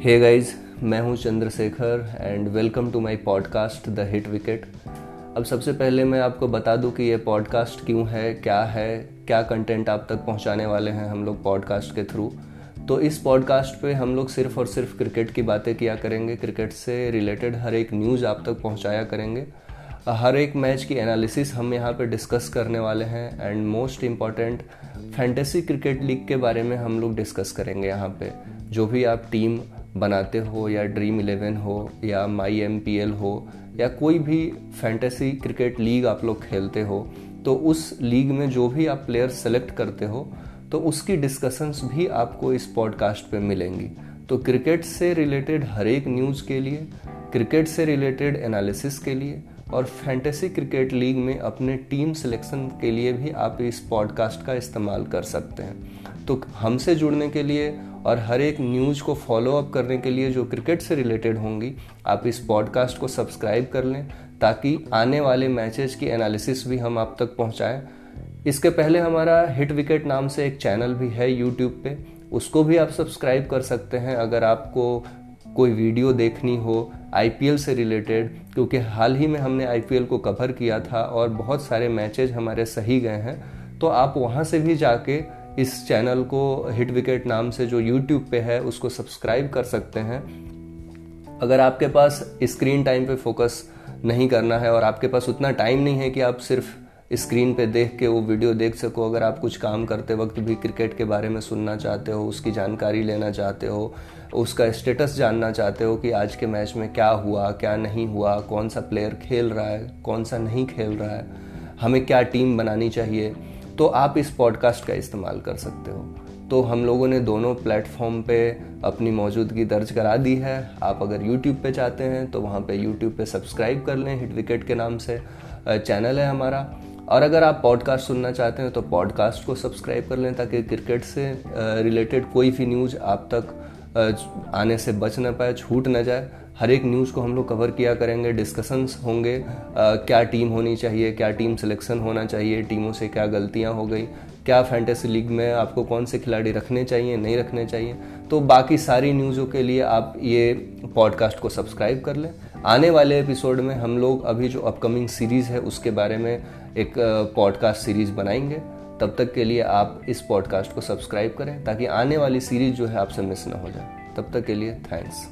हे guys मैं हूँ Chandrashekhar and welcome to my podcast the hit wicket अब सबसे पहले मैं आपको बता दूँ कि ये पॉडकास्ट क्यों है, क्या है, क्या कंटेंट आप तक पहुँचाने वाले हैं हम लोग पॉडकास्ट के थ्रू तो इस पॉडकास्ट पे हम लोग सिर्फ़ और सिर्फ़ क्रिकेट की बातें किया करेंगे। क्रिकेट से रिलेटेड हर एक न्यूज़ आप तक पहुँचाया करेंगे। हर एक मैच की एनालिसिस हम यहाँ पे डिस्कस करने वाले हैं and most important fantasy cricket league के बारे में हम लोग डिस्कस करेंगे यहाँ पे। जो भी आप टीम बनाते हो या ड्रीम इलेवन हो या माई एम पी एल हो या कोई भी फैंटेसी क्रिकेट लीग आप लोग खेलते हो तो उस लीग में जो भी आप प्लेयर सेलेक्ट करते हो तो उसकी डिस्कशंस भी आपको इस पॉडकास्ट पे मिलेंगी। तो क्रिकेट से रिलेटेड हर एक न्यूज़ के लिए क्रिकेट से रिलेटेड एनालिसिस के लिए और फैंटेसी क्रिकेट लीग में अपने टीम सिलेक्शन के लिए भी आप इस पॉडकास्ट का इस्तेमाल कर सकते हैं। तो हमसे जुड़ने के लिए और हर एक न्यूज़ को फॉलो अप करने के लिए जो क्रिकेट से रिलेटेड होंगी, आप इस पॉडकास्ट को सब्सक्राइब कर लें ताकि आने वाले मैचेस की एनालिसिस भी हम आप तक पहुंचाएँ। इसके पहले हमारा हिट विकेट नाम से एक चैनल भी है यूट्यूब पे। उसको भी आप सब्सक्राइब कर सकते हैं। अगर आपको कोई वीडियो देखनी हो आईपीएल से रिलेटेड क्योंकि हाल ही में हमने आईपीएल को कवर किया था और बहुत सारे मैचेज हमारे सही गए हैं तो आप वहाँ से भी जाके इस चैनल को हिट विकेट नाम से जो यूट्यूब पे है, उसको सब्सक्राइब कर सकते हैं। अगर आपके पास स्क्रीन टाइम पे फोकस नहीं करना है और आपके पास उतना टाइम नहीं है कि आप सिर्फ़ स्क्रीन पे देख के वो वीडियो देख सको। अगर आप कुछ काम करते वक्त भी क्रिकेट के बारे में सुनना चाहते हो, उसकी जानकारी लेना चाहते हो, उसका स्टेटस जानना चाहते हो कि आज के मैच में क्या हुआ, क्या नहीं हुआ, कौन सा प्लेयर खेल रहा है, कौन सा नहीं खेल रहा है, हमें क्या टीम बनानी चाहिए तो आप इस पॉडकास्ट का इस्तेमाल कर सकते हो। तो हम लोगों ने दोनों प्लेटफॉर्म पे अपनी मौजूदगी दर्ज करा दी है। आप अगर यूट्यूब पे चाहते हैं तो वहाँ पे यूट्यूब पे सब्सक्राइब कर लें हिट विकेट के नाम से। चैनल है हमारा। और अगर आप पॉडकास्ट सुनना चाहते हैं तो पॉडकास्ट को सब्सक्राइब कर लें ताकि क्रिकेट से रिलेटेड कोई भी न्यूज़ आप तक आने से बच ना पाए, छूट ना जाए। हर एक न्यूज़ को हम लोग कवर किया करेंगे डिस्कशंस होंगे क्या टीम होनी चाहिए, क्या टीम सिलेक्शन होना चाहिए टीमों से क्या गलतियाँ हो गई, क्या फैंटेसी लीग में आपको कौन से खिलाड़ी रखने चाहिए, नहीं रखने चाहिए। तो बाकी सारी न्यूज़ों के लिए आप ये पॉडकास्ट को सब्सक्राइब कर लें। आने वाले एपिसोड में हम लोग अभी जो अपकमिंग सीरीज़ है, उसके बारे में एक पॉडकास्ट सीरीज़ बनाएँगे। तब तक के लिए आप इस पॉडकास्ट को सब्सक्राइब करें ताकि आने वाली सीरीज़ जो है, आपसे मिस ना हो जाए। तब तक के लिए थैंक्स